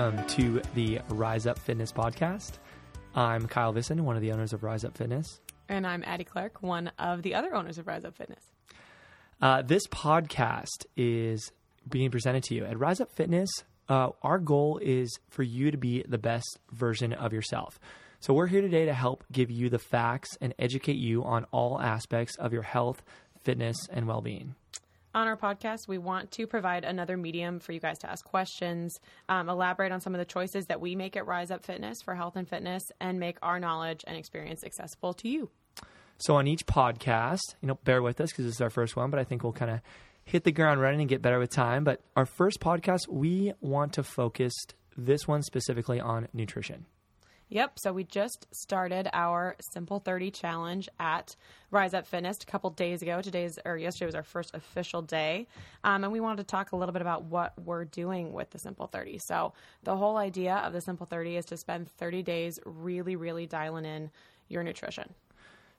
welcome to the Rise Up Fitness podcast. I'm Kyle Vissen, one of the owners of Rise Up Fitness. And I'm Addie Clark, one of the other owners of Rise Up Fitness. Uh, this podcast is being presented to you at Rise Up Fitness. Uh, our goal is for you to be the best version of yourself. So, we're here today to help give you the facts and educate you on all aspects of your health, fitness, and well being. On our podcast, we want to provide another medium for you guys to ask questions, um, elaborate on some of the choices that we make at Rise Up Fitness for health and fitness, and make our knowledge and experience accessible to you. So, on each podcast, you know, bear with us because this is our first one, but I think we'll kind of hit the ground running and get better with time. But our first podcast, we want to focus this one specifically on nutrition. Yep. So we just started our Simple 30 challenge at Rise Up Fitness a couple days ago. Today's or yesterday was our first official day, um, and we wanted to talk a little bit about what we're doing with the Simple 30. So the whole idea of the Simple 30 is to spend 30 days really, really dialing in your nutrition.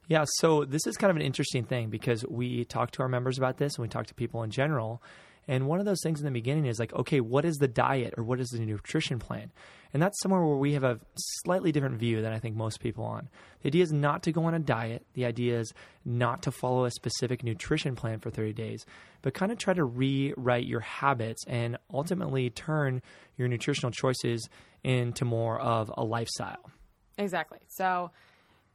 Yeah, so this is kind of an interesting thing because we talk to our members about this and we talk to people in general. And one of those things in the beginning is like, okay, what is the diet or what is the nutrition plan? And that's somewhere where we have a slightly different view than I think most people on. The idea is not to go on a diet. The idea is not to follow a specific nutrition plan for 30 days, but kind of try to rewrite your habits and ultimately turn your nutritional choices into more of a lifestyle. Exactly. So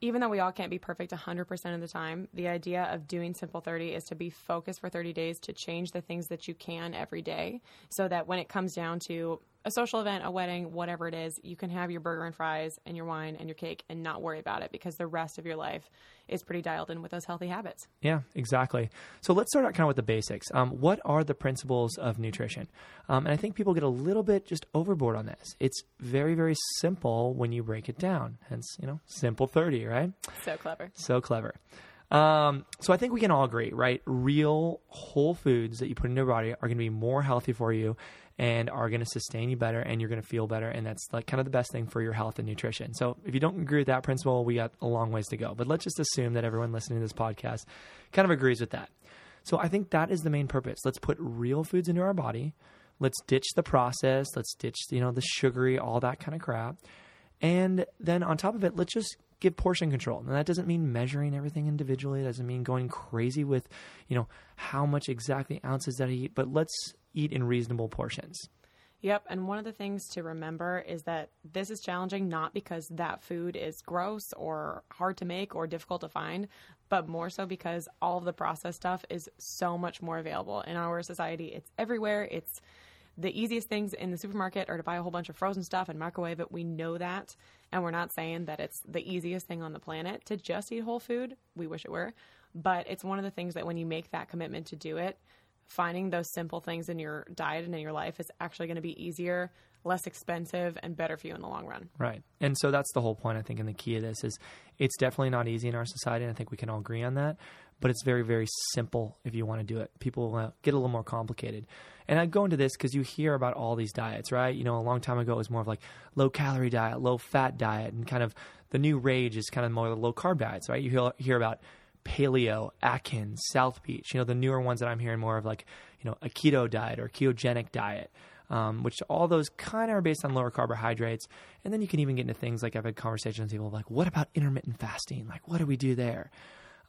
even though we all can't be perfect 100% of the time, the idea of doing Simple 30 is to be focused for 30 days to change the things that you can every day so that when it comes down to a social event, a wedding, whatever it is, you can have your burger and fries and your wine and your cake and not worry about it because the rest of your life is pretty dialed in with those healthy habits. Yeah, exactly. So let's start out kind of with the basics. Um, what are the principles of nutrition? Um, and I think people get a little bit just overboard on this. It's very, very simple when you break it down. Hence, you know, simple 30, right? So clever. So clever. Um, so I think we can all agree, right? Real whole foods that you put in your body are going to be more healthy for you and are going to sustain you better and you're going to feel better and that's like kind of the best thing for your health and nutrition. So if you don't agree with that principle, we got a long ways to go. But let's just assume that everyone listening to this podcast kind of agrees with that. So I think that is the main purpose. Let's put real foods into our body. Let's ditch the process. Let's ditch, you know, the sugary, all that kind of crap. And then on top of it, let's just give portion control. And that doesn't mean measuring everything individually. It doesn't mean going crazy with, you know, how much exactly ounces that I eat, but let's eat in reasonable portions. Yep. And one of the things to remember is that this is challenging not because that food is gross or hard to make or difficult to find, but more so because all of the processed stuff is so much more available in our society. It's everywhere. It's the easiest things in the supermarket are to buy a whole bunch of frozen stuff and microwave it. We know that. And we're not saying that it's the easiest thing on the planet to just eat whole food. We wish it were. But it's one of the things that when you make that commitment to do it, finding those simple things in your diet and in your life is actually going to be easier, less expensive, and better for you in the long run. Right. And so that's the whole point, I think, and the key of this is it's definitely not easy in our society. And I think we can all agree on that. But it's very, very simple if you want to do it. People uh, get a little more complicated. And I go into this because you hear about all these diets, right? You know, a long time ago it was more of like low calorie diet, low fat diet, and kind of the new rage is kind of more the low carb diets, right? You hear, hear about paleo, Atkins, South Beach, you know, the newer ones that I'm hearing more of like, you know, a keto diet or ketogenic diet. Um, which all those kind of are based on lower carbohydrates. And then you can even get into things like I've had conversations with people like, what about intermittent fasting? Like, what do we do there?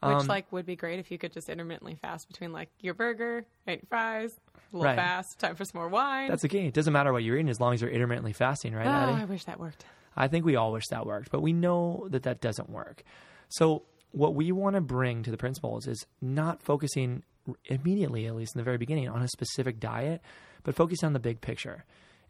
Which um, like would be great if you could just intermittently fast between like your burger and fries, a little right. fast, time for some more wine. That's okay. It doesn't matter what you're eating as long as you're intermittently fasting, right? Oh, Addie? I wish that worked. I think we all wish that worked, but we know that that doesn't work. So what we want to bring to the principles is not focusing immediately, at least in the very beginning, on a specific diet, but focus on the big picture.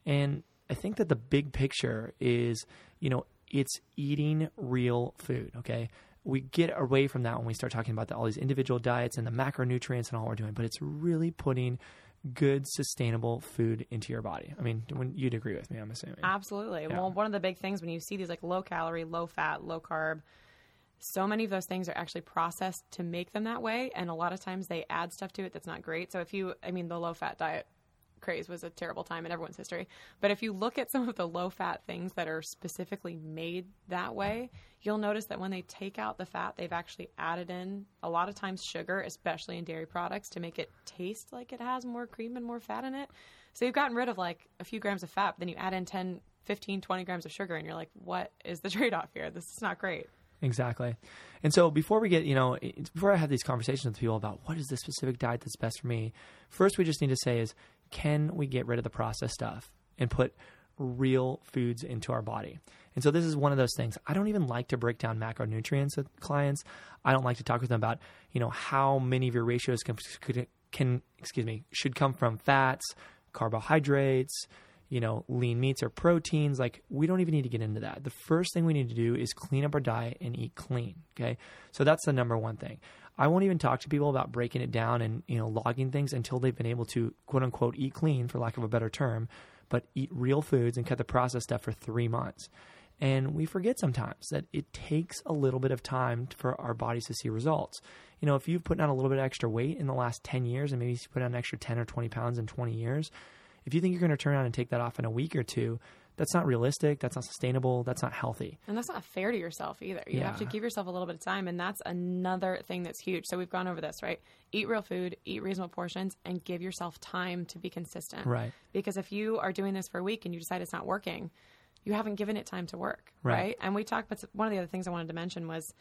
And I think that the big picture is, you know, it's eating real food, okay? we get away from that when we start talking about the, all these individual diets and the macronutrients and all we're doing, but it's really putting good, sustainable food into your body. I mean, when you'd agree with me, I'm assuming. Absolutely. Yeah. Well, one of the big things when you see these like low calorie, low fat, low carb, so many of those things are actually processed to make them that way. And a lot of times they add stuff to it that's not great. So if you, I mean, the low fat diet craze was a terrible time in everyone's history. But if you look at some of the low fat things that are specifically made that way, you'll notice that when they take out the fat, they've actually added in a lot of times sugar, especially in dairy products, to make it taste like it has more cream and more fat in it. So you've gotten rid of like a few grams of fat, then you add in 10, 15, 20 grams of sugar, and you're like, what is the trade off here? This is not great. Exactly. And so before we get, you know, before I have these conversations with people about what is the specific diet that's best for me, first we just need to say is can we get rid of the processed stuff and put real foods into our body? And so this is one of those things. I don't even like to break down macronutrients with clients. I don't like to talk with them about, you know, how many of your ratios can, can excuse me, should come from fats, carbohydrates, you know, lean meats or proteins. Like, we don't even need to get into that. The first thing we need to do is clean up our diet and eat clean. Okay. So that's the number one thing. I won't even talk to people about breaking it down and, you know, logging things until they've been able to quote unquote eat clean, for lack of a better term, but eat real foods and cut the processed stuff for three months. And we forget sometimes that it takes a little bit of time for our bodies to see results. You know, if you've put on a little bit extra weight in the last 10 years and maybe you put on an extra 10 or 20 pounds in 20 years, if you think you're going to turn around and take that off in a week or two, that's not realistic. That's not sustainable. That's not healthy. And that's not fair to yourself either. You yeah. have to give yourself a little bit of time. And that's another thing that's huge. So we've gone over this, right? Eat real food, eat reasonable portions, and give yourself time to be consistent. Right. Because if you are doing this for a week and you decide it's not working, you haven't given it time to work. Right. right? And we talked, but one of the other things I wanted to mention was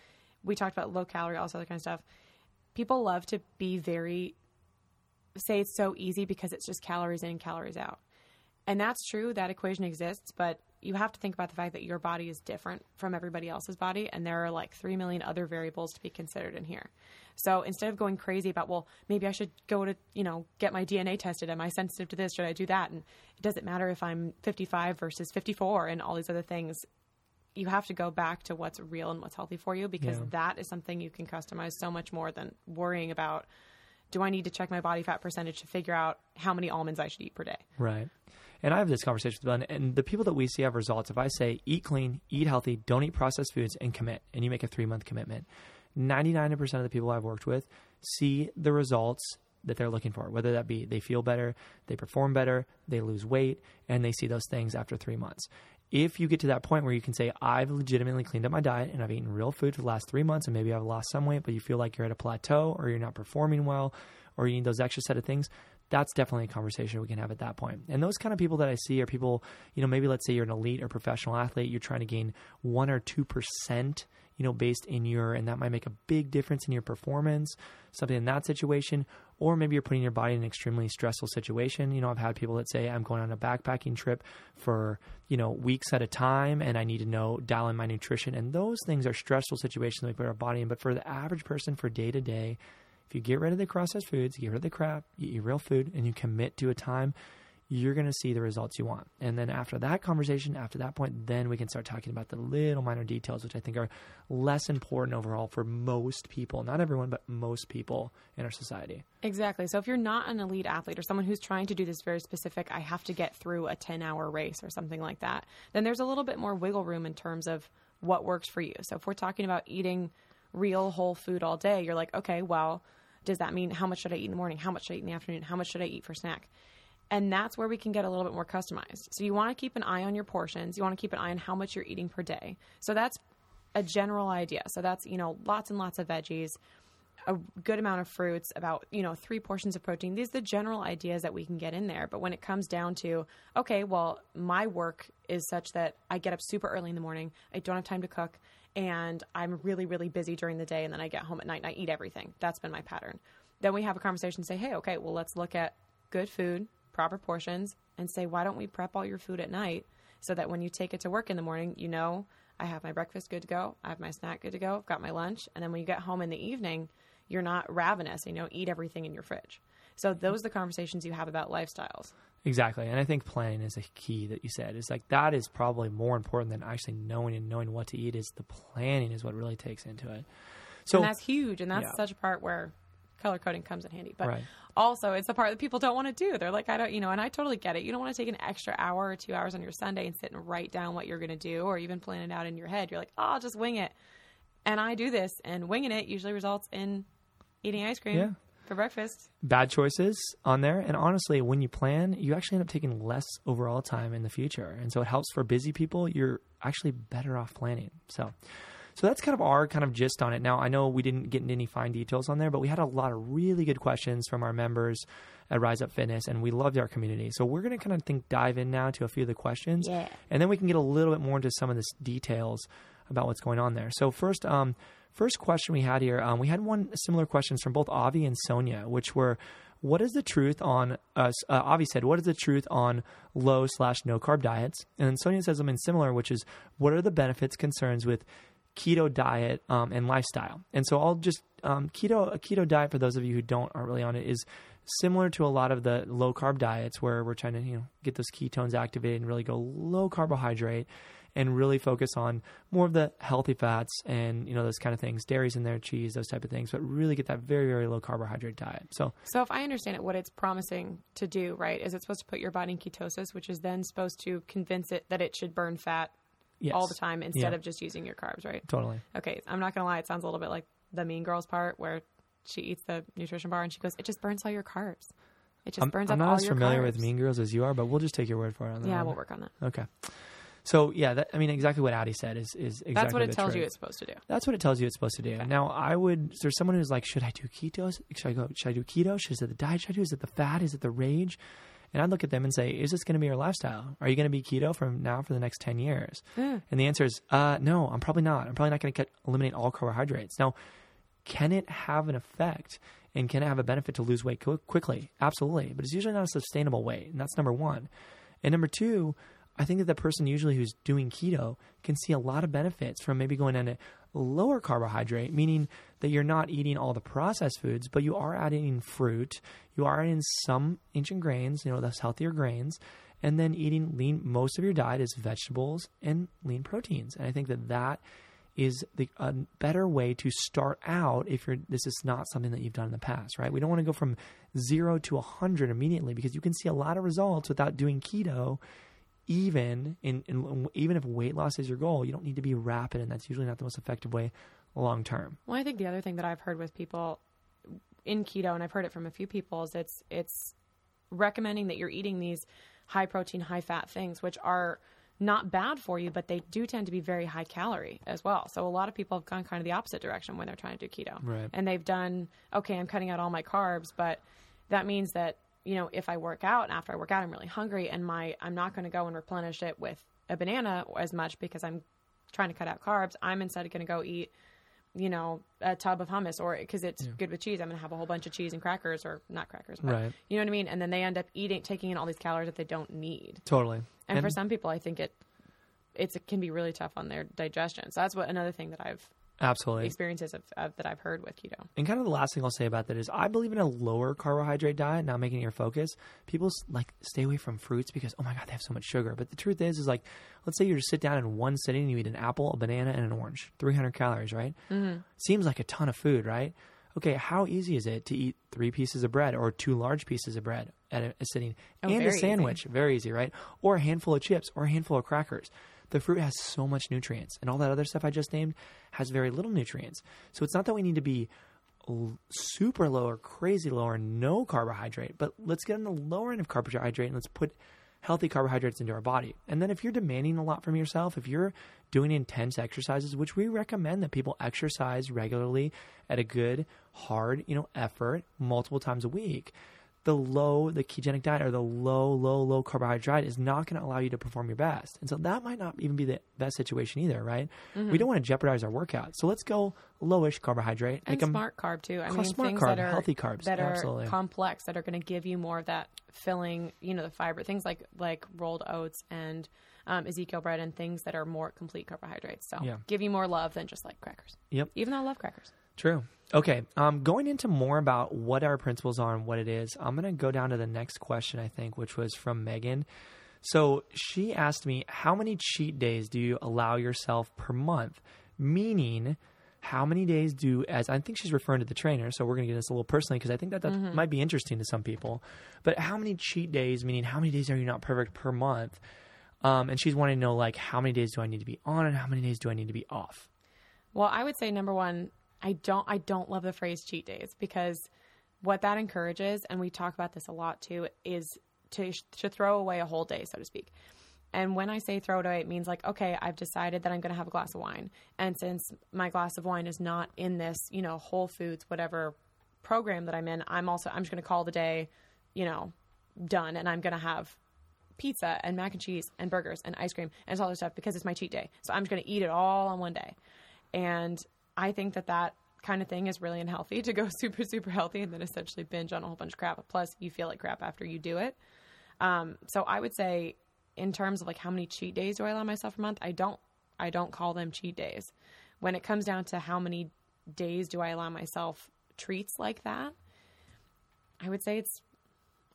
we talked about low calorie, all this other kind of stuff. People love to be very, say it's so easy because it's just calories in and calories out and that's true, that equation exists, but you have to think about the fact that your body is different from everybody else's body, and there are like 3 million other variables to be considered in here. So instead of going crazy about, well, maybe I should go to, you know, get my DNA tested. Am I sensitive to this? Should I do that? And it doesn't matter if I'm 55 versus 54 and all these other things. You have to go back to what's real and what's healthy for you because yeah. that is something you can customize so much more than worrying about do I need to check my body fat percentage to figure out how many almonds I should eat per day? Right. And I have this conversation with them, and the people that we see have results. If I say eat clean, eat healthy, don't eat processed foods, and commit, and you make a three month commitment, 99% of the people I've worked with see the results that they're looking for, whether that be they feel better, they perform better, they lose weight, and they see those things after three months. If you get to that point where you can say, I've legitimately cleaned up my diet and I've eaten real food for the last three months, and maybe I've lost some weight, but you feel like you're at a plateau or you're not performing well or you need those extra set of things, that's definitely a conversation we can have at that point. And those kind of people that I see are people, you know, maybe let's say you're an elite or professional athlete, you're trying to gain one or two percent, you know, based in your, and that might make a big difference in your performance, something in that situation. Or maybe you're putting your body in an extremely stressful situation. You know, I've had people that say, I'm going on a backpacking trip for, you know, weeks at a time and I need to know, dial in my nutrition. And those things are stressful situations that we put our body in. But for the average person for day to day, if you get rid of the processed foods, you get rid of the crap, you eat real food, and you commit to a time, you're going to see the results you want. And then after that conversation, after that point, then we can start talking about the little minor details, which I think are less important overall for most people. Not everyone, but most people in our society. Exactly. So if you're not an elite athlete or someone who's trying to do this very specific, I have to get through a 10 hour race or something like that, then there's a little bit more wiggle room in terms of what works for you. So if we're talking about eating real whole food all day, you're like, okay, well, does that mean how much should I eat in the morning? How much should I eat in the afternoon? How much should I eat for snack? And that's where we can get a little bit more customized. So you want to keep an eye on your portions. You want to keep an eye on how much you're eating per day. So that's a general idea. So that's, you know, lots and lots of veggies, a good amount of fruits, about, you know, three portions of protein. These are the general ideas that we can get in there. But when it comes down to, okay, well, my work is such that I get up super early in the morning, I don't have time to cook, and I'm really, really busy during the day, and then I get home at night and I eat everything. That's been my pattern. Then we have a conversation and say, hey, okay, well, let's look at good food, proper portions, and say, why don't we prep all your food at night so that when you take it to work in the morning, you know, I have my breakfast good to go, I have my snack good to go, I've got my lunch, and then when you get home in the evening, you're not ravenous, you know, eat everything in your fridge. So those are the conversations you have about lifestyles. Exactly. And I think planning is a key that you said. It's like that is probably more important than actually knowing and knowing what to eat is the planning is what really takes into it. So and that's huge and that's yeah. such a part where color coding comes in handy. But right. Also it's the part that people don't want to do. They're like, I don't you know, and I totally get it. You don't want to take an extra hour or two hours on your Sunday and sit and write down what you're gonna do or even plan it out in your head. You're like, Oh, I'll just wing it. And I do this and winging it usually results in eating ice cream. Yeah for breakfast. bad choices on there. And honestly, when you plan, you actually end up taking less overall time in the future. And so it helps for busy people. You're actually better off planning. So, so that's kind of our kind of gist on it. Now, I know we didn't get into any fine details on there, but we had a lot of really good questions from our members at Rise Up Fitness, and we loved our community. So we're going to kind of think dive in now to a few of the questions, Yeah. and then we can get a little bit more into some of the details about what's going on there. So first, um, first question we had here, um, we had one similar questions from both Avi and Sonia, which were, what is the truth on us? Uh, Avi said, what is the truth on low slash no carb diets? And then Sonia says something similar, which is, what are the benefits, concerns with keto diet um, and lifestyle? And so I'll just um, keto a keto diet for those of you who don't aren't really on it is similar to a lot of the low carb diets where we're trying to you know get those ketones activated and really go low carbohydrate and really focus on more of the healthy fats and you know those kind of things dairies in there cheese those type of things but really get that very very low carbohydrate diet so So if I understand it, what it's promising to do, right, is it's supposed to put your body in ketosis, which is then supposed to convince it that it should burn fat yes all the time instead Yeah. of just using your carbs, right? totally Okay, I'm not gonna lie, it sounds a little bit like the Mean Girls part where she eats the nutrition bar and she goes, "It just burns all your carbs. It just I'm, burns I'm not as familiar carbs." with Mean Girls as you are, but we'll just take your word for it on that. Yeah, one. we'll work on that. Okay. So yeah, that, I mean, exactly what Addie said is is exactly That's what it tells you it's supposed to do. That's what it tells you it's supposed to do. Now, I would. There's someone who's like, should I do keto? Should I go? Should I do keto? Should, is it the diet? Should I do? Is it the fat? Is it the rage? And I'd look at them and say, is this going to be your lifestyle? Are you going to be keto from now for the next ten years? Yeah. And the answer is, uh, no. I'm probably not. I'm probably not going to eliminate all carbohydrates. Now, can it have an effect and can it have a benefit to lose weight qu- quickly? Absolutely, but it's usually not a sustainable weight, and that's number one. And number two, I think that the person usually who's doing keto can see a lot of benefits from maybe going on a lower carbohydrate, meaning that you're not eating all the processed foods, but you are adding in fruit, you are adding some ancient grains, you know, those healthier grains, and then eating lean. Most of your diet is vegetables and lean proteins, and I think that that is the a better way to start out if you're this is not something that you've done in the past, right? We don't want to go from zero to a hundred immediately because you can see a lot of results without doing keto. Even in, in even if weight loss is your goal, you don't need to be rapid, and that's usually not the most effective way long term. Well, I think the other thing that I've heard with people in keto, and I've heard it from a few people, is it's it's recommending that you're eating these high protein, high fat things, which are not bad for you, but they do tend to be very high calorie as well. So a lot of people have gone kind of the opposite direction when they're trying to do keto. Right. And they've done, okay, I'm cutting out all my carbs, but that means that, you know, if I work out and after I work out I'm really hungry and my I'm not going to go and replenish it with a banana as much because I'm trying to cut out carbs. I'm instead going to go eat you know, a tub of hummus or because it's good with cheese, I'm going to have a whole bunch of cheese and crackers or not crackers, but Right. you know what I mean? And then they end up eating, taking in all these calories that they don't need. Totally. And, for some people, I think it, it's, it can be really tough on their digestion. So that's what another thing that I've absolutely. experiences of, of that I've heard with keto. And kind of the last thing I'll say about that is I believe in a lower carbohydrate diet, not making it your focus. People like stay away from fruits because oh my god, they have so much sugar. But the truth is, is like let's say you just sit down in one sitting and you eat an apple, a banana, and an orange, 300 calories, right? Mm-hmm. Seems like a ton of food, right? Okay, how easy is it to eat three pieces of bread or two large pieces of bread at a, a sitting Oh, and a very easy. sandwich? Very easy, right? Or a handful of chips or a handful of crackers. The fruit has so much nutrients, and all that other stuff I just named has very little nutrients. So it's not that we need to be super low or crazy low or no carbohydrate, but let's get on the lower end of carbohydrate and let's put healthy carbohydrates into our body. And then if you're demanding a lot from yourself, if you're doing intense exercises, which we recommend that people exercise regularly at a good, hard, you know, effort multiple times a week, the low, the ketogenic diet or the low, low, low carbohydrate is not going to allow you to perform your best. And so that might not even be the best situation either, right? We don't want to jeopardize our workout. So let's go lowish carbohydrate. And make 'em- smart carb too. I mean, smart things carb, that are healthy carbs, that are absolutely. complex that are going to give you more of that filling. You know, the fiber things like like rolled oats and um, Ezekiel bread and things that are more complete carbohydrates. So Yeah. give you more love than just like crackers. Yep. Even though I love crackers. True. Okay. Um, going into more about what our principles are and what it is, I'm going to go down to the next question, I think, which was from Megan. So she asked me, How many cheat days do you allow yourself per month? Meaning, how many days do, as I think she's referring to the trainer, so we're going to get this a little personally because I think that that might be interesting to some people. But how many cheat days, meaning how many days are you not perfect per month? Um, and she's wanting to know, like, how many days do I need to be on and how many days do I need to be off? Well, I would say number one, I don't I don't love the phrase cheat days because what that encourages, and we talk about this a lot too, is to to throw away a whole day, so to speak. And when I say throw it away, it means like, okay, I've decided that I'm going to have a glass of wine. And since my glass of wine is not in this, you know, Whole Foods, whatever program that I'm in, I'm also, I'm just going to call the day, you know, done. And I'm going to have pizza and mac and cheese and burgers and ice cream and all this stuff because it's my cheat day. So I'm just going to eat it all on one day. And I think that that kind of thing is really unhealthy to go super, super healthy and then essentially binge on a whole bunch of crap. Plus, you feel like crap after you do it. Um, so I would say, in terms of like how many cheat days do I allow myself a month, I don't, I don't call them cheat days. When it comes down to how many days do I allow myself treats like that, I would say it's,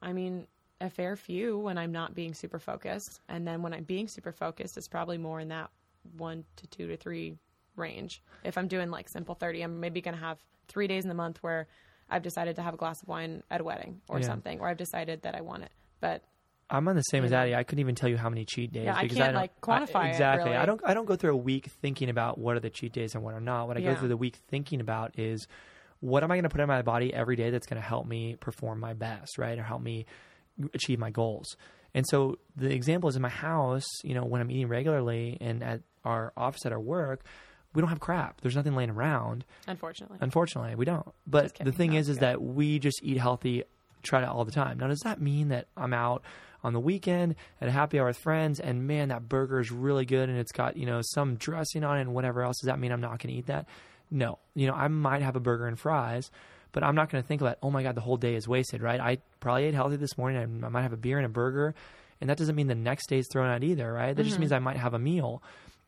I mean, a fair few when I'm not being super focused. And then when I'm being super focused, it's probably more in that one to two to three range. If I'm doing like simple 30, I'm maybe going to have three days in the month where I've decided to have a glass of wine at a wedding or Yeah. something, or I've decided that I want it. But I'm on the same as Addie. I couldn't even tell you how many cheat days Yeah, I can't, don't- like, quantify I, it, exactly. I don't. I don't go through a week thinking about what are the cheat days and what are not. What I go through the week thinking about is what am I going to put in my body every day that's going to help me perform my best, right, or help me achieve my goals. And so the example is in my house. You know, when I'm eating regularly and at our office at our work, we don't have crap. There's nothing laying around. unfortunately, Unfortunately, we don't. But the thing is, is that we just eat healthy, try to all the time. Now, does that mean that I'm out on the weekend at a happy hour with friends and man, that burger is really good and it's got you know some dressing on it and whatever else? Does that mean I'm not going to eat that? No. You know, I might have a burger and fries, but I'm not going to think about oh my god, the whole day is wasted, right? I probably ate healthy this morning. I might have a beer and a burger, and that doesn't mean the next day's thrown out either, right? That just Mm-hmm. means I might have a meal.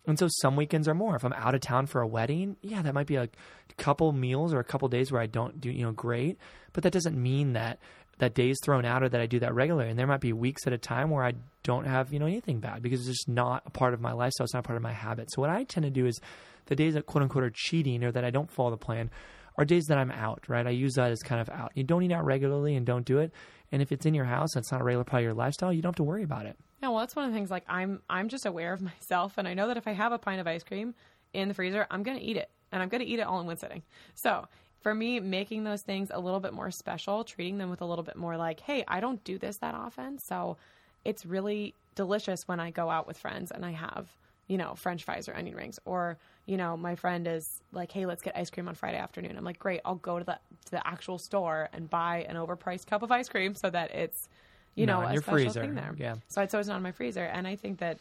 And so some weekends are more. If I'm out of town for a wedding, yeah, that might be a couple meals or a couple days where I don't do, you know, great. But that doesn't mean that that day's thrown out or that I do that regularly. And there might be weeks at a time where I don't have, you know, anything bad because it's just not a part of my lifestyle. It's not part of my habit. So what I tend to do is the days that quote unquote are cheating or that I don't follow the plan are days that I'm out, right? I use that as kind of out. You don't eat out regularly and don't do it. And if it's in your house, that's not a regular part of your lifestyle, you don't have to worry about it. Yeah, well, that's one of the things. Like, I'm I'm just aware of myself, and I know that if I have a pint of ice cream in the freezer, I'm gonna eat it, and I'm gonna eat it all in one sitting. So for me, making those things a little bit more special, treating them with a little bit more like, hey, I don't do this that often, so it's really delicious when I go out with friends and I have you know French fries or onion rings, or you know my friend is like, hey, let's get ice cream on Friday afternoon. I'm like, great, I'll go to the to the actual store and buy an overpriced cup of ice cream so that it's you Not know a special freezer, thing there. yeah. So it's always not in my freezer. And I think that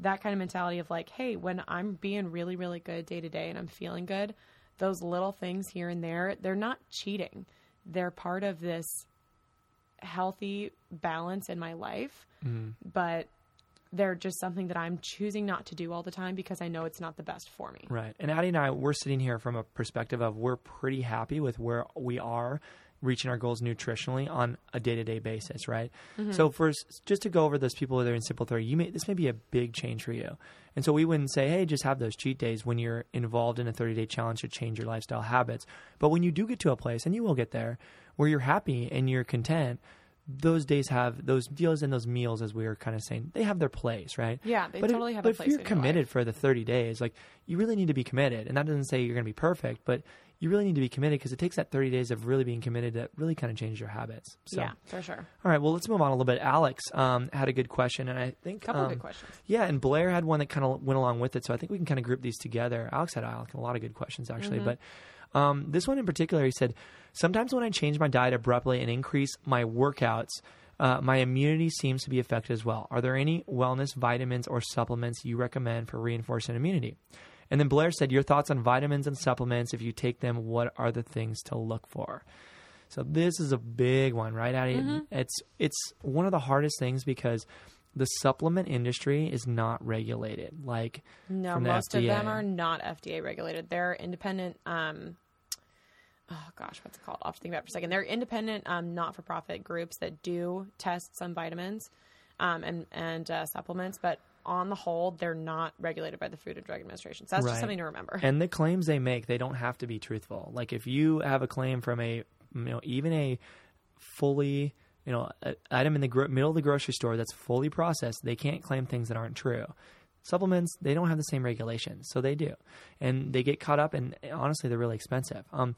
that kind of mentality of like, hey, when I'm being really, really good day to day and I'm feeling good, those little things here and there, they're not cheating. They're part of this healthy balance in my life, Mm-hmm. but they're just something that I'm choosing not to do all the time because I know it's not the best for me. Right. And Addie and I, we're sitting here from a perspective of we're pretty happy with where we are reaching our goals nutritionally on a day to day basis, right? So first, just to go over those people that are in Simple 30, you may, this may be a big change for you. And so we wouldn't say, hey, just have those cheat days when you're involved in a 30 day challenge to change your lifestyle habits. But when you do get to a place, and you will get there, where you're happy and you're content, those days have those deals and those meals, as we were kind of saying, they have their place, right? Yeah, they but totally if, have but if you're committed life. for the 30 days, like you really need to be committed. And that doesn't say you're going to be perfect, but you really need to be committed because it takes that 30 days of really being committed to really kind of change your habits. So, Yeah, for sure. all right, well, let's move on a little bit. Alex um, had a good question, and I think a Couple um, good questions. Yeah, and Blair had one that kind of went along with it, so I think we can kind of group these together. Alex had a a lot of good questions actually, Mm-hmm. but um, this one in particular, he said, sometimes when I change my diet abruptly and increase my workouts. Uh, my immunity seems to be affected as well. Are there any wellness vitamins or supplements you recommend for reinforcing immunity? And then Blair said, Your thoughts on vitamins and supplements. If you take them, what are the things to look for? So this is a big one, right, Addie? Mm-hmm. It's it's one of the hardest things because the supplement industry is not regulated. Like No, from the most of them are not FDA regulated. They're independent. Um, oh gosh, what's it called? I'll have to think about it for a second. They're independent, um, not-for-profit groups that do test some vitamins um, and and uh, supplements, but on the whole, they're not regulated by the Food and Drug Administration. So that's Right. just something to remember. and the claims they make, they don't have to be truthful. Like if you have a claim from a, you know, even a fully, you know, item in the gro- middle of the grocery store that's fully processed, they can't claim things that aren't true. Supplements, they don't have the same regulations, so they do, and they get caught up. And honestly, they're really expensive. Um,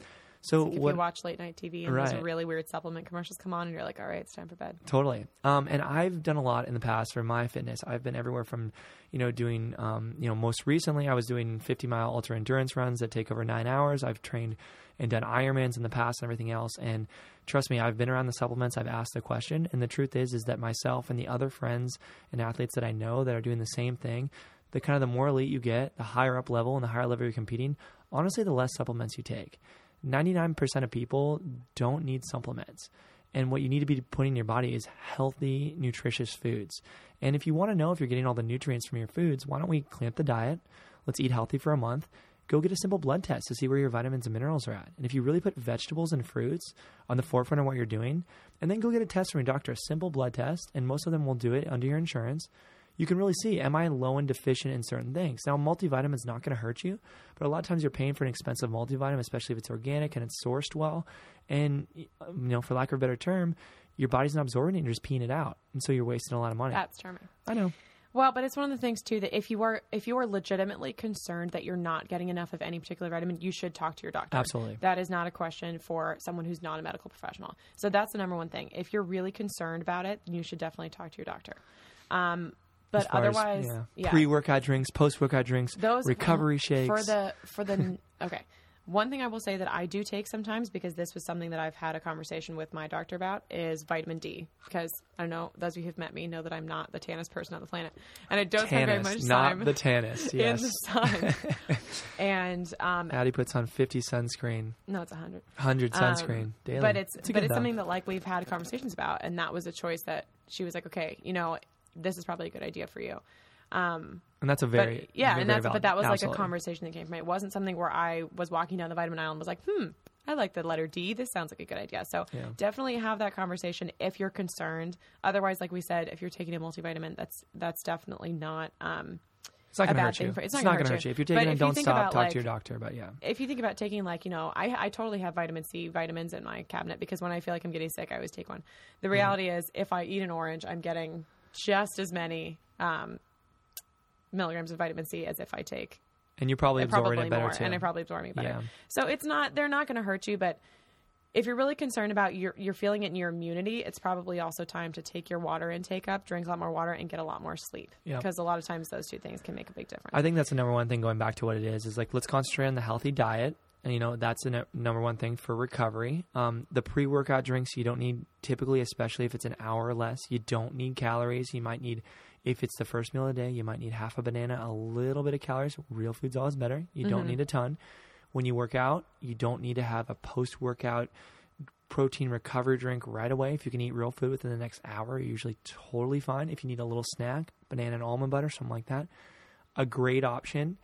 So Like if what? you watch late night TV and Right. those really weird supplement commercials come on, and you're like, all right, it's time for bed. Totally. Um, and I've done a lot in the past for my fitness. I've been everywhere from, you know, doing, um, you know, most recently I was doing 50 mile ultra endurance runs that take over nine hours. I've trained and done Ironmans in the past and everything else. And trust me, I've been around the supplements. I've asked the question. And the truth is, is that myself and the other friends and athletes that I know that are doing the same thing, the kind of the more elite you get, the higher up level and the higher level you're competing, honestly, the less supplements you take. 99% of people don't need supplements. And what you need to be putting in your body is healthy, nutritious foods. And if you want to know if you're getting all the nutrients from your foods, why don't we clamp the diet? Let's eat healthy for a month. Go get a simple blood test to see where your vitamins and minerals are at. And if you really put vegetables and fruits on the forefront of what you're doing, and then go get a test from your doctor, a simple blood test, and most of them will do it under your insurance you can really see am I low and deficient in certain things. Now, multivitamin is not going to hurt you, but a lot of times you're paying for an expensive multivitamin, especially if it's organic and it's sourced well. And you know, for lack of a better term, your body's not absorbing it; and you're just peeing it out, and so you're wasting a lot of money. That's charming. I know. Well, but it's one of the things too that if you are if you are legitimately concerned that you're not getting enough of any particular vitamin, you should talk to your doctor. Absolutely. That is not a question for someone who's not a medical professional. So that's the number one thing. If you're really concerned about it, you should definitely talk to your doctor. Um, but far as, otherwise, yeah. yeah, pre-workout drinks, post-workout drinks, those recovery shakes. for the for the okay. One thing I will say that I do take sometimes because this was something that I've had a conversation with my doctor about is vitamin D because I don't know those of you who've met me know that I'm not the tannest person on the planet and I don't spend very much Tannist, time not the tannist. Yes. in the sun. and um, Addie puts on 50 sunscreen, no, it's a hundred. 100 sunscreen Um, daily. But it's, a but it's something that like we've had conversations about, and that was a choice that she was like, okay, you know, this is probably a good idea for you. Um, and that's a very but yeah, very, and that's but that was like a conversation that came from it. It wasn't something where I was walking down the vitamin aisle and was like, hmm, I like the letter D. This sounds like a good idea. So Yeah. definitely have that conversation if you're concerned. Otherwise, like we said, if you're taking a multivitamin, that's that's definitely not. Um, It's not a going to bad hurt thing you. for- it's it's not going hurt hurt you. you. If you're But taking it, don't stop. about, Talk like- to your doctor. But yeah. if you think about taking like you know I, I totally have vitamin c vitamins in my cabinet because when i feel like i'm getting sick i always take one the reality is if i eat an orange i'm getting just as many um, milligrams of vitamin c as if i take And you're probably absorbing probably it better more too. and i probably absorb it better Yeah. so it's not they're not going to hurt you but if you're really concerned about your you're feeling it in your immunity it's probably also time to take your water intake up drink a lot more water and get a lot more sleep Yeah. because a lot of times those two things can make a big difference I think that's the number one thing going back to what it is is like let's concentrate on the healthy diet. And you know that's the no- number one thing for recovery. Um, the pre-workout drinks you don't need typically, especially if it's an hour or less. You don't need calories. You might need, if it's the first meal of the day, you might need half a banana, a little bit of calories. Real food's always better. You don't need a ton. When you work out, you don't need to have a post-workout protein recovery drink right away. If you can eat real food within the next hour, you're usually totally fine. If you need a little snack, banana and almond butter, something like that, a great option.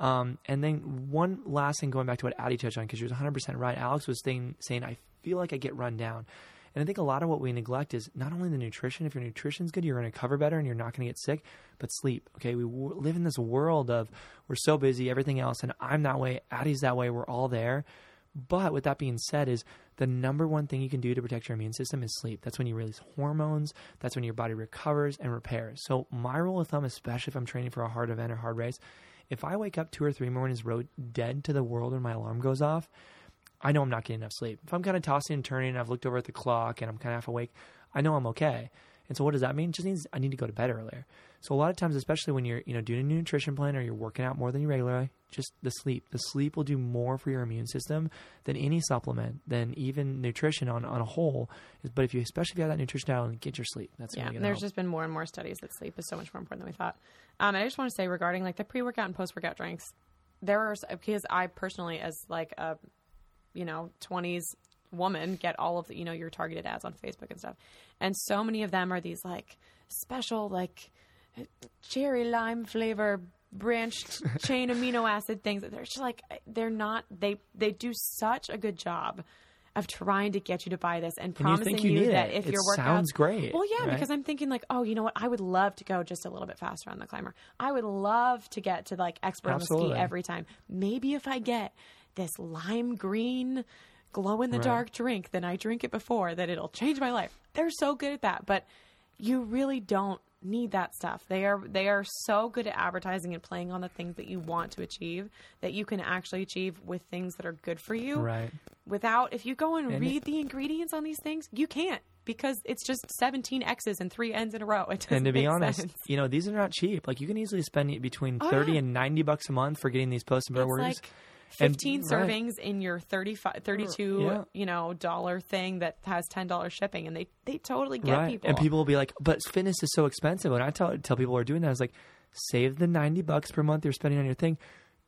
Um, and then one last thing, going back to what Addie touched on, because she was 100% right. Alex was saying, saying, I feel like I get run down. And I think a lot of what we neglect is not only the nutrition. If your nutrition's good, you're going to recover better and you're not going to get sick, but sleep. Okay. We w- live in this world of we're so busy, everything else. And I'm that way. Addie's that way. We're all there. But with that being said, is the number one thing you can do to protect your immune system is sleep. That's when you release hormones. That's when your body recovers and repairs. So my rule of thumb, especially if I'm training for a hard event or hard race, if I wake up two or three mornings road dead to the world when my alarm goes off, I know I'm not getting enough sleep. If I'm kind of tossing and turning, I've looked over at the clock and I'm kind of half awake, I know I'm okay. And so what does that mean? It just means I need to go to bed earlier. So a lot of times, especially when you're, you know, doing a nutrition plan or you're working out more than you regularly, just the sleep. The sleep will do more for your immune system than any supplement, than even nutrition on, on a whole. But if you, especially if you have that nutrition diet, get your sleep. That's Yeah, and there's help. just been more and more studies that sleep is so much more important than we thought. Um, and I just want to say regarding like the pre-workout and post-workout drinks, there are because I personally, as like a you know 20s woman, get all of the you know your targeted ads on Facebook and stuff, and so many of them are these like special like cherry lime flavor branched chain amino acid things that they're just like they're not they they do such a good job of trying to get you to buy this and And you promising you need that it. if It your workout sounds great, well yeah right? because i'm thinking like oh you know what? I would love to go just a little bit faster on the climber. I would love to get to like expert on the ski every time. Maybe if i get this lime green glow in the dark drink then i drink it before that it'll change my life they're so good at that but you really don't need that stuff they are they are so good at advertising and playing on the things that you want to achieve that you can actually achieve with things that are good for you Right. without if you go and, And read the ingredients on these things, you can't because it's just 17 X's and three N's in a row. It And to be honest, sense. you know, these are not cheap. Like you can easily spend between Oh, 30 yeah. and 90 bucks a month for getting these post burgers. like And- 15 right. servings in your 35 32 Yeah. you know dollar thing that has $10 shipping and they they totally get right. people And people will be like, "But fitness is so expensive." And I tell tell people who are doing that, I was like, "Save the 90 bucks per month you're spending on your thing.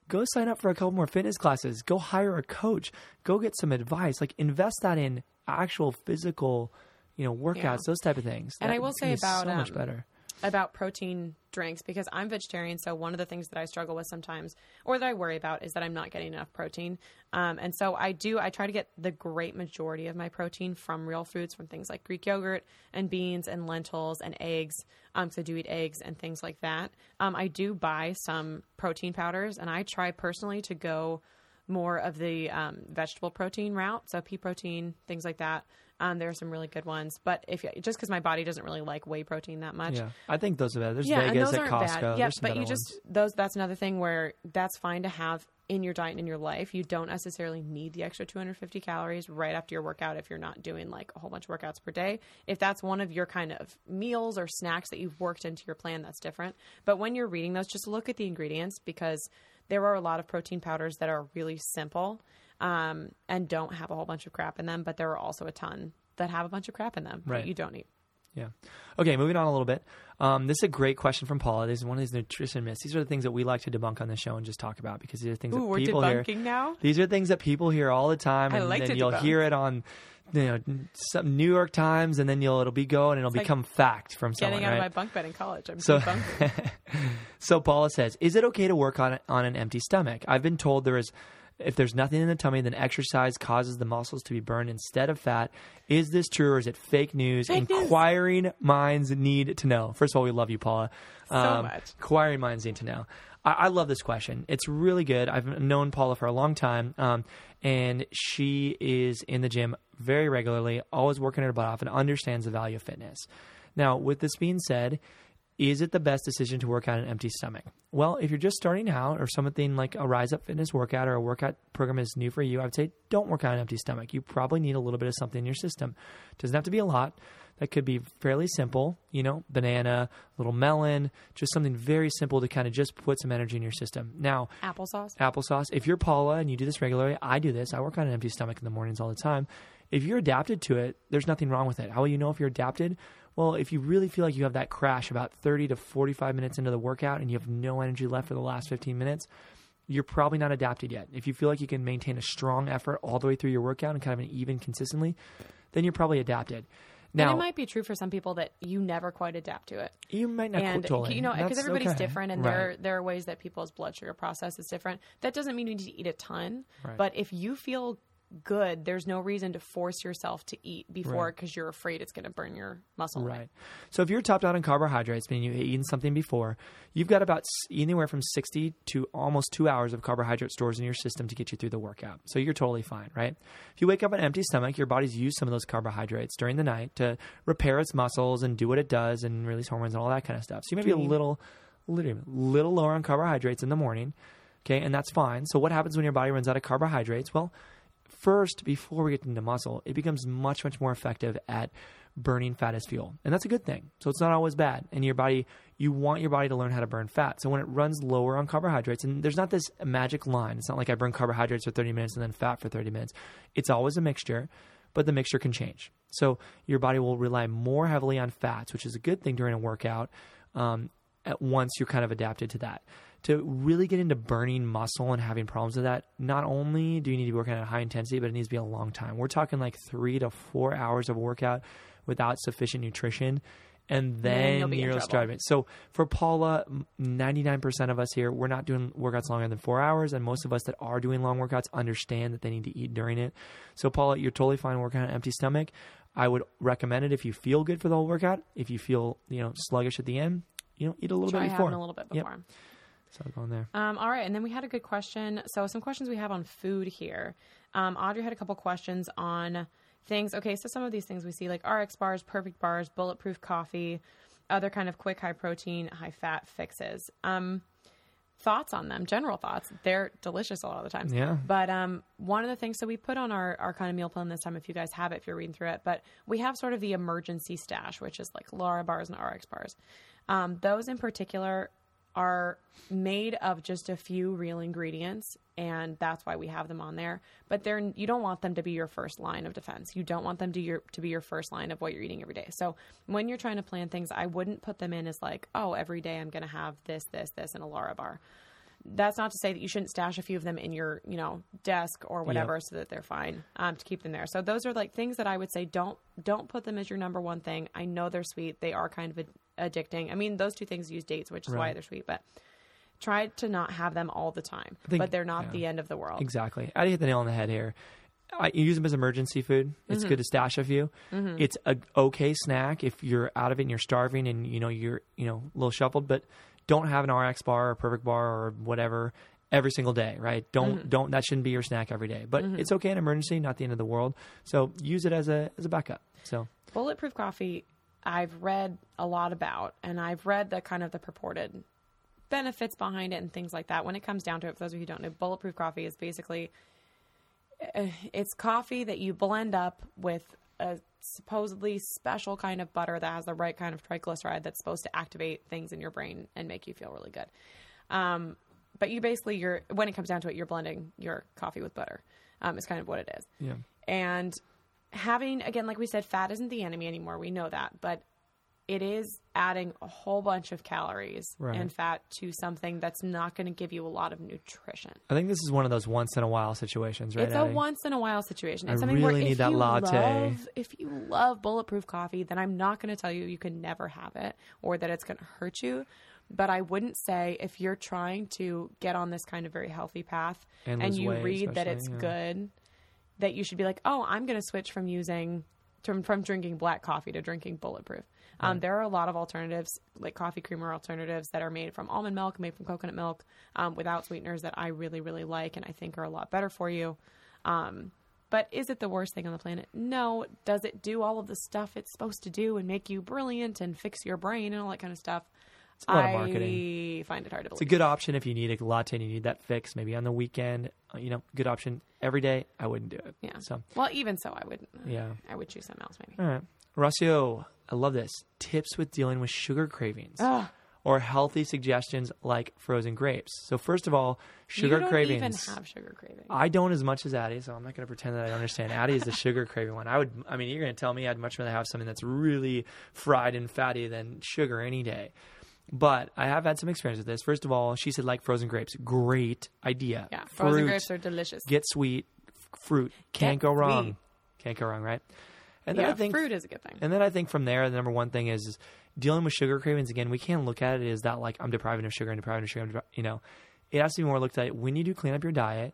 Go sign up for a couple more fitness classes. Go hire a coach. Go get some advice. Like invest that in actual physical, you know, workouts, Yeah. those type of things. And I will say about, so much um, better. About protein drinks because I'm vegetarian. So one of the things that I struggle with sometimes, or that I worry about, is that I'm not getting enough protein. Um, and so I do. I try to get the great majority of my protein from real foods, from things like Greek yogurt and beans and lentils and eggs. Um, so I do eat eggs and things like that. Um, I do buy some protein powders, and I try personally to go more of the um, vegetable protein route. So pea protein, things like that. Um, there are some really good ones, but if you, just because my body doesn't really like whey protein that much, Yeah, I think those are better. There's yeah, Vega's those at Costco. bad. Yeah, but you just ones. those. That's another thing where that's fine to have in your diet and in your life. You don't necessarily need the extra 250 calories right after your workout if you're not doing like a whole bunch of workouts per day. If that's one of your kind of meals or snacks that you've worked into your plan, that's different. But when you're reading those, just look at the ingredients because there are a lot of protein powders that are really simple um, and don't have a whole bunch of crap in them. But there are also a ton that have a bunch of crap in them Right. that you don't need. Yeah. Okay, moving on a little bit. Um, this is a great question from Paula. This is one of these nutrition myths. These are the things that we like to debunk on the show and just talk about because these are things Ooh, that we're people hear. now. These are things that people hear all the time, I and like then you'll debunk. hear it on, you know, some New York Times, and then you'll it'll be going, and it'll like become fact from Getting someone, out right? of my bunk bed in college. I'm So- debunking. So Paula says, "Is it okay to work on on an empty stomach? I've been told there is if there's nothing in the tummy, then exercise causes the muscles to be burned instead of fat. Is this true or is it fake news? Fake news. Inquiring minds need to know. First of all, we love you, Paula. Um, much. Inquiring minds need to know. I, I love this question. It's really good. I've known Paula for a long time, um, and she is in the gym very regularly, always working her butt off, and understands the value of fitness. Now, with this being said, is it the best decision to work on an empty stomach? Well, if you're just starting out or something like a Rise Up Fitness workout or a workout program is new for you, I would say don't work on an empty stomach. You probably need a little bit of something in your system. Doesn't have to be a lot. That could be fairly simple, you know, banana, little melon, just something very simple to kind of just put some energy in your system. Now, Applesauce. applesauce. If you're Paula and you do this regularly, I do this. I work on an empty stomach in the mornings all the time. If you're adapted to it, there's nothing wrong with it. How will you know if you're adapted? Well, if you really feel like you have that crash about 30 to 45 minutes into the workout and you have no energy left for the last 15 minutes, you're probably not adapted yet. If you feel like you can maintain a strong effort all the way through your workout and kind of an even consistently, then you're probably adapted. Now, and it might be true for some people that you never quite adapt to it. you might not and totally. you know, because everybody's okay. different, and Right. there there are ways that people's blood sugar process is different. That doesn't mean you need to eat a ton, Right. but if you feel good, there's no reason to force yourself to eat before Right. because you're afraid it's going to burn your muscle. away. Right. So if you're topped out on carbohydrates, meaning you've eaten something before, you've got about anywhere from 60 to almost two hours of carbohydrate stores in your system to get you through the workout. So you're totally fine, right? If you wake up on an empty stomach, your body's used some of those carbohydrates during the night to repair its muscles and do what it does and release hormones and all that kind of stuff. So you may be a little, little, little lower on carbohydrates in the morning. Okay, and that's fine. So what happens when your body runs out of carbohydrates? Well, first, before we get into muscle, it becomes much, much more effective at burning fat as fuel. And that's a good thing. So it's not always bad. And your body, you want your body to learn how to burn fat. So when it runs lower on carbohydrates, and there's not this magic line, it's not like I burn carbohydrates for 30 minutes and then fat for 30 minutes. It's always a mixture, but the mixture can change. So your body will rely more heavily on fats, which is a good thing during a workout. Um, at once you're kind of adapted to that. To really get into burning muscle and having problems with that, not only do you need to be working at a high intensity, but it needs to be a long time. We're talking like three to four hours of workout without sufficient nutrition. And Then then you'll be in you're starving. So for Paula, 99% of us here, we're not doing workouts longer than four hours. And most of us that are doing long workouts understand that they need to eat during it. So Paula, you're totally fine working on an empty stomach. I would recommend it if you feel good for the whole workout. If you feel, you know, sluggish at the end, you know, eat a little Try bit before. a little bit Yep. So going there. Um, all right, and then we had a good question. So some questions we have on food here. Um, Audrey had a couple questions on things. Okay, so some of these things we see like RX bars, perfect bars, bulletproof coffee, other kind of quick high protein, high fat fixes. Um, thoughts on them, general thoughts. They're delicious a lot of the time. Yeah. But um, one of the things, so we put on our, our kind of meal plan this time, if you guys have it, if you're reading through it, but we have sort of the emergency stash, which is like Lara bars and RX bars. Um, those in particular are made of just a few real ingredients and that's why we have them on there. But they're you don't want them to be your first line of defense. You don't want them to your to be your first line of what you're eating every day. So when you're trying to plan things i wouldn't put them in as like oh every day i'm going to have this this this and a lara bar. That's not to say that you shouldn't stash a few of them in your you know desk or whatever so that they're fine um, to keep them there. So those are like things that i would say don't don't put them as your number one thing. I know they're sweet. They are kind of ad- addicting i mean those two things use dates which is why they're sweet but try to not have them all the time think- but they're not yeah. the end of the world Exactly. Addie hit the nail on the head here. I you use them as emergency food. It's Mm-hmm. good to stash a few. It's a okay snack if you're out of it and you're starving and you know you're you know a little shuffled, but don't have an RX bar or Perfect bar or whatever every single day, right? Don't Mm-hmm. don't that shouldn't be your snack every day. But it's okay in emergency, not the end of the world. So use it as a as a backup. So bulletproof coffee i've read a lot about and i've read the kind of the purported benefits behind it and things like that. When it comes down to it for those of you who don't know bulletproof coffee is basically uh, it's coffee that you blend up with a supposedly special kind of butter that has the right kind of triglyceride that's supposed to activate things in your brain and make you feel really good. Um, but you basically you're when it comes down to it you're blending your coffee with butter. Um, is kind of what it is. Yeah. and having, again, like we said, fat isn't the enemy anymore. We know that. But it is adding a whole bunch of calories Right. and fat to something that's not going to give you a lot of nutrition. I think this is one of those once in a while situations, right? it's a Addie? once in a while situation. I It's something where really if need that you latte. Love, if you love bulletproof coffee, then I'm not going to tell you you can never have it or that it's going to hurt you. But I wouldn't say if you're trying to get on this kind of very healthy path And and, you read that it's yeah. good, that you should be like, oh, I'm going to switch from using from, from drinking black coffee to drinking bulletproof. Um, there are a lot of alternatives, like coffee creamer alternatives that are made from almond milk, made from coconut milk, um, without sweeteners that I really, really like and I think are a lot better for you. Um, but is it the worst thing on the planet? No. Does it do all of the stuff it's supposed to do and make you brilliant and fix your brain and all that kind of stuff? A lot of I marketing. find it hard to believe. It's a good option if you need a latte and you need that fix, maybe on the weekend. Uh, You know, good option. Every day, I wouldn't do it. yeah. So, Well, even so, I wouldn't. yeah. I would choose something else maybe. All right. Rocio, I love this. Tips with dealing with sugar cravings Ugh. or healthy suggestions like frozen grapes. So, first of all, sugar you don't cravings. even have sugar cravings. I don't as much as Addie, so I'm not going to pretend that I understand. Addie is the sugar craving one. I would, I mean, you're going to tell me I'd much rather have something that's really fried and fatty than sugar any day. But I have had some experience with this. First of all, she said like frozen grapes. Great idea. yeah, frozen Fruit, grapes are delicious. Get sweet. f- Fruit can't Get go wrong. sweet. Can't go wrong, right? And then yeah, I think fruit is a good thing. and then I think from there, the number one thing is, is dealing with sugar cravings. Again, we can't look at it as that like I'm depriving of sugar and depriving of sugar. You know, it has to be more looked at when you do clean up your diet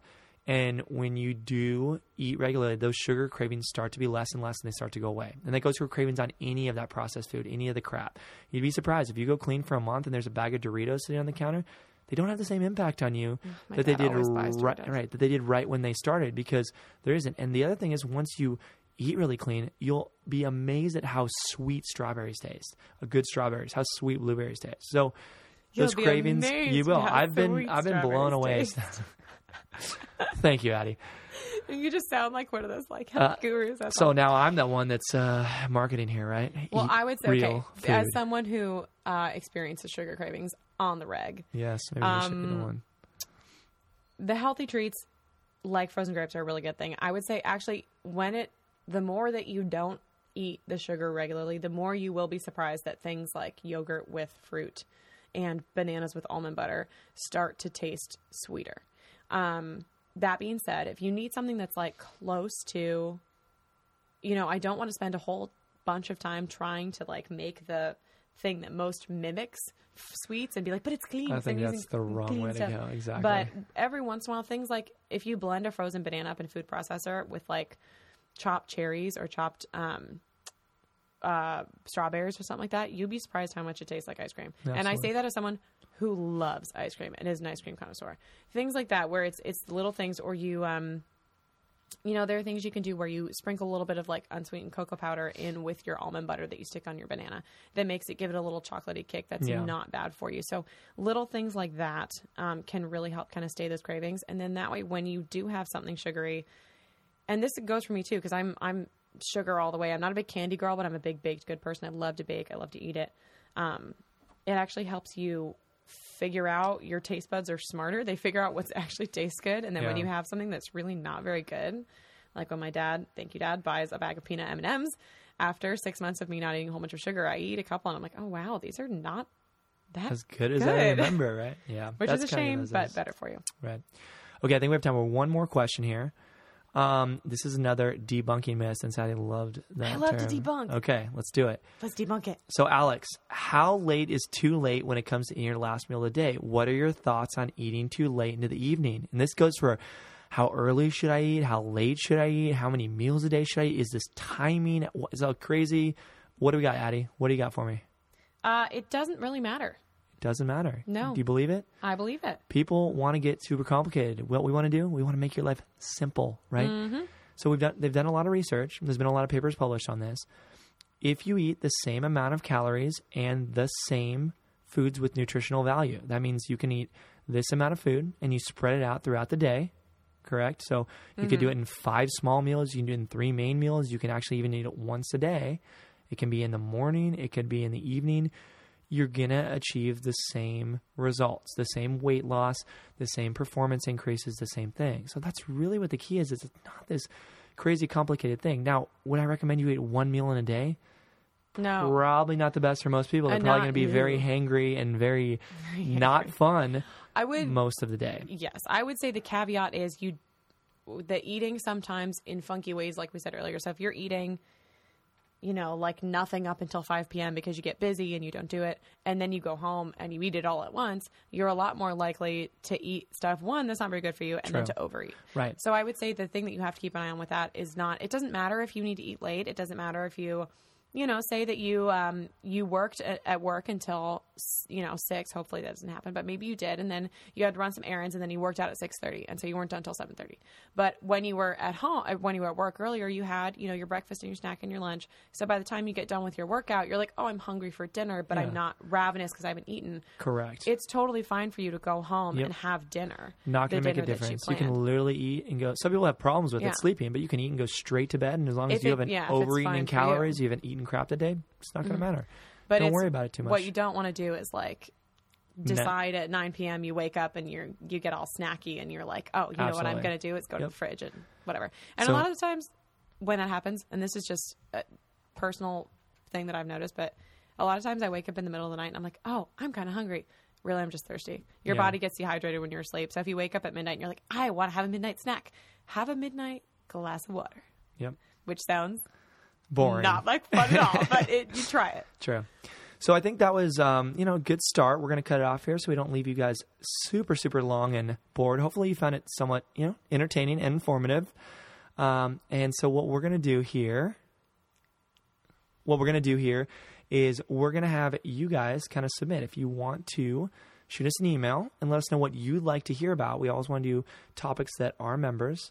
and when you do eat regularly. Those sugar cravings start to be less and less, and they start to go away. And that goes for cravings on any of that processed food, any of the crap. You'd be surprised if you go clean for a month and there's a bag of Doritos sitting on the counter. They don't have the same impact on you Mm, My that they did right, right that they did right when they started because there isn't. And the other thing is once you eat really clean, you'll be amazed at how sweet strawberries taste. A good strawberries, how sweet blueberries taste. So those You'll be cravings, you will. I've been I've been blown away. Thank you, Addie. You just sound like one of those like health Uh, gurus. So all. now I'm the one that's uh, marketing here, right? well, Eat I would say, okay, real as someone who uh, experiences sugar cravings on the reg, yes, maybe should be the um, one. the healthy treats like frozen grapes are a really good thing. I would say actually when it the more that you don't eat the sugar regularly, the more you will be surprised that things like yogurt with fruit and bananas with almond butter start to taste sweeter. Um, that being said, if you need something that's like close to, you know, I don't want to spend a whole bunch of time trying to like make the thing that most mimics sweets and be like, but it's clean. I think I'm that's the wrong way to go. Exactly. But every once in a while, things like if you blend a frozen banana up in a food processor with like chopped cherries or chopped um, uh, strawberries or something like that, you'd be surprised how much it tastes like ice cream. And I say that as someone who loves ice cream and is an ice cream connoisseur. Things like that, where it's it's little things, or you um, you know, there are things you can do where you sprinkle a little bit of like unsweetened cocoa powder in with your almond butter that you stick on your banana. That makes it give it a little chocolatey kick. That's Yeah. not bad for you. So little things like that um, can really help kind of stay those cravings. And then that way, when you do have something sugary, and this goes for me too because I'm I'm sugar all the way. I'm not a big candy girl, but I'm a big baked good person. I love to bake. I love to eat it. Um, it actually helps you figure out your taste buds are smarter. They figure out what's actually tastes good, and then when you have something that's really not very good, like when my dad, thank you, dad, buys a bag of peanut M and M's. After six months of me not eating a whole bunch of sugar, I eat a couple, and I'm like, oh wow, these are not that As good as I remember, right? Yeah. which is a shame, but better for you. Right. Okay, I think we have time for one more question here. Um, this is another debunking myth, and Sadie loved that. I love to debunk. Okay, let's do it. Let's debunk it. So, Alex, how late is too late when it comes to eating your last meal of the day? What are your thoughts on eating too late into the evening? And this goes for how early should I eat? How late should I eat? How many meals a day should I eat? Is this timing? Is that crazy? What do we got, Addie? What do you got for me? Uh, it doesn't really matter. Doesn't matter. No. Do you believe it? I believe it. people want to get super complicated. What we want to do, we want to make your life simple, right? Mm-hmm. So we've done they've done a lot of research. There's been a lot of papers published on this. If you eat the same amount of calories and the same foods with nutritional value, that means you can eat this amount of food and you spread it out throughout the day. Correct. So you could do mm-hmm. it in five small meals. You can do it in three main meals. You can actually even eat it once a day. It can be in the morning. It could be in the evening you're going to achieve the same results, the same weight loss, the same performance increases, the same thing. So that's really what the key is. It's not this crazy complicated thing. Now, would I recommend you eat one meal in a day? No. Probably not the best for most people. They're And probably going to be very hangry and very not fun I would most of the day. Yes, I would say the caveat is you the eating sometimes in funky ways, like we said earlier. So if you're eating, you know, like nothing up until 5 p.m. because you get busy and you don't do it, and then you go home and you eat it all at once, you're a lot more likely to eat stuff one that's not very good for you, and then to overeat. Right. So I would say the thing that you have to keep an eye on with that is not. It doesn't matter if you need to eat late. It doesn't matter if you. You know, say that you um, you worked at, at work until you know six. Hopefully that doesn't happen, but maybe you did, and then you had to run some errands, and then you worked out at six thirty, and so you weren't done until seven thirty. But when you were at home, uh, when you were at work earlier, you had you know your breakfast and your snack and your lunch. So by the time you get done with your workout, you're like, oh, I'm hungry for dinner, but Yeah. I'm not ravenous because I haven't eaten. Correct. It's totally fine for you to go home Yep. and have dinner. not going to make a that you difference. You, can literally eat and go. Some people have problems with Yeah. it sleeping, but you can eat and go straight to bed. And as long as If you it- haven't yeah, overeaten in for you. Mm-hmm. calories, you haven't eaten crap today, it's not going to matter. But Don't worry about it too much. What you don't want to do is like decide at 9 p.m. you wake up and you're you get all snacky and you're like, oh, you know what I'm going to do is go to the fridge and whatever. And So- a lot of the times when that happens, and this is just a personal thing that I've noticed, but a lot of times I wake up in the middle of the night and I'm like, oh, I'm kind of hungry. Really, I'm just thirsty. Your Yeah. body gets dehydrated when you're asleep. So if you wake up at midnight and you're like, I want to have a midnight snack, have a midnight glass of water, Yep. which sounds Boring. not like fun at all, but it, you try it. True. So I think that was, um, you know, a good start. We're going to cut it off here so we don't leave you guys super, super long and bored. Hopefully you found it somewhat, you know, entertaining and informative. Um, and so what we're going to do here, what we're going to do here is we're going to have you guys kind of submit. If you want to shoot us an email and let us know what you'd like to hear about. We always want to do topics that our members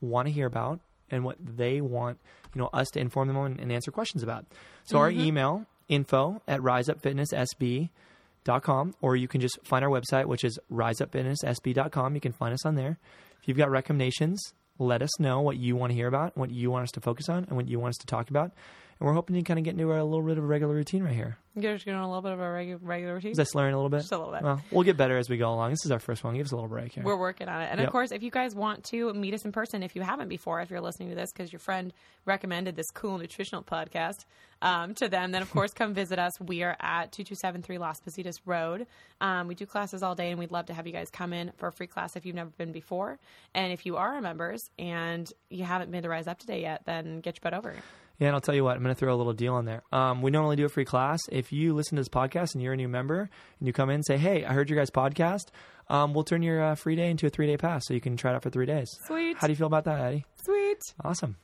want to hear about and what they want, you know, us to inform them on and answer questions about. So our mm-hmm. email, info at riseupfitnesssb.com, or you can just find our website, which is riseupfitnesssb.com. You can find us on there. If you've got recommendations, let us know what you want to hear about, what you want us to focus on, and what you want us to talk about. And we're hoping to kind of get into a little bit of a regular routine right here. You're just doing a little bit of a regu- regular routine. Is that slurring a little bit? Just a little bit. Well, we'll get better as we go along. This is our first one. Give us a little break here. We're working on it. And Yep. of course, if you guys want to meet us in person, if you haven't before, if you're listening to this because your friend recommended this cool nutritional podcast um, to them, then of course come visit us. We are at 2273 Las Positas Road. Um, we do classes all day, and we'd love to have you guys come in for a free class if you've never been before. And if you are our members and you haven't been to Rise Up today yet, then get your butt over. here. Yeah, and I'll tell you what, I'm going to throw a little deal on there. Um, we normally do a free class. If you listen to this podcast and you're a new member and you come in and say, hey, I heard your guys' podcast, um, we'll turn your uh, free day into a three day pass so you can try it out for three days. Sweet. How do you feel about that, Eddie? Sweet. Awesome.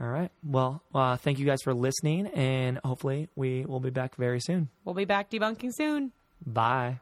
All right. Well, uh, thank you guys for listening, and hopefully we will be back very soon. We'll be back debunking soon. Bye.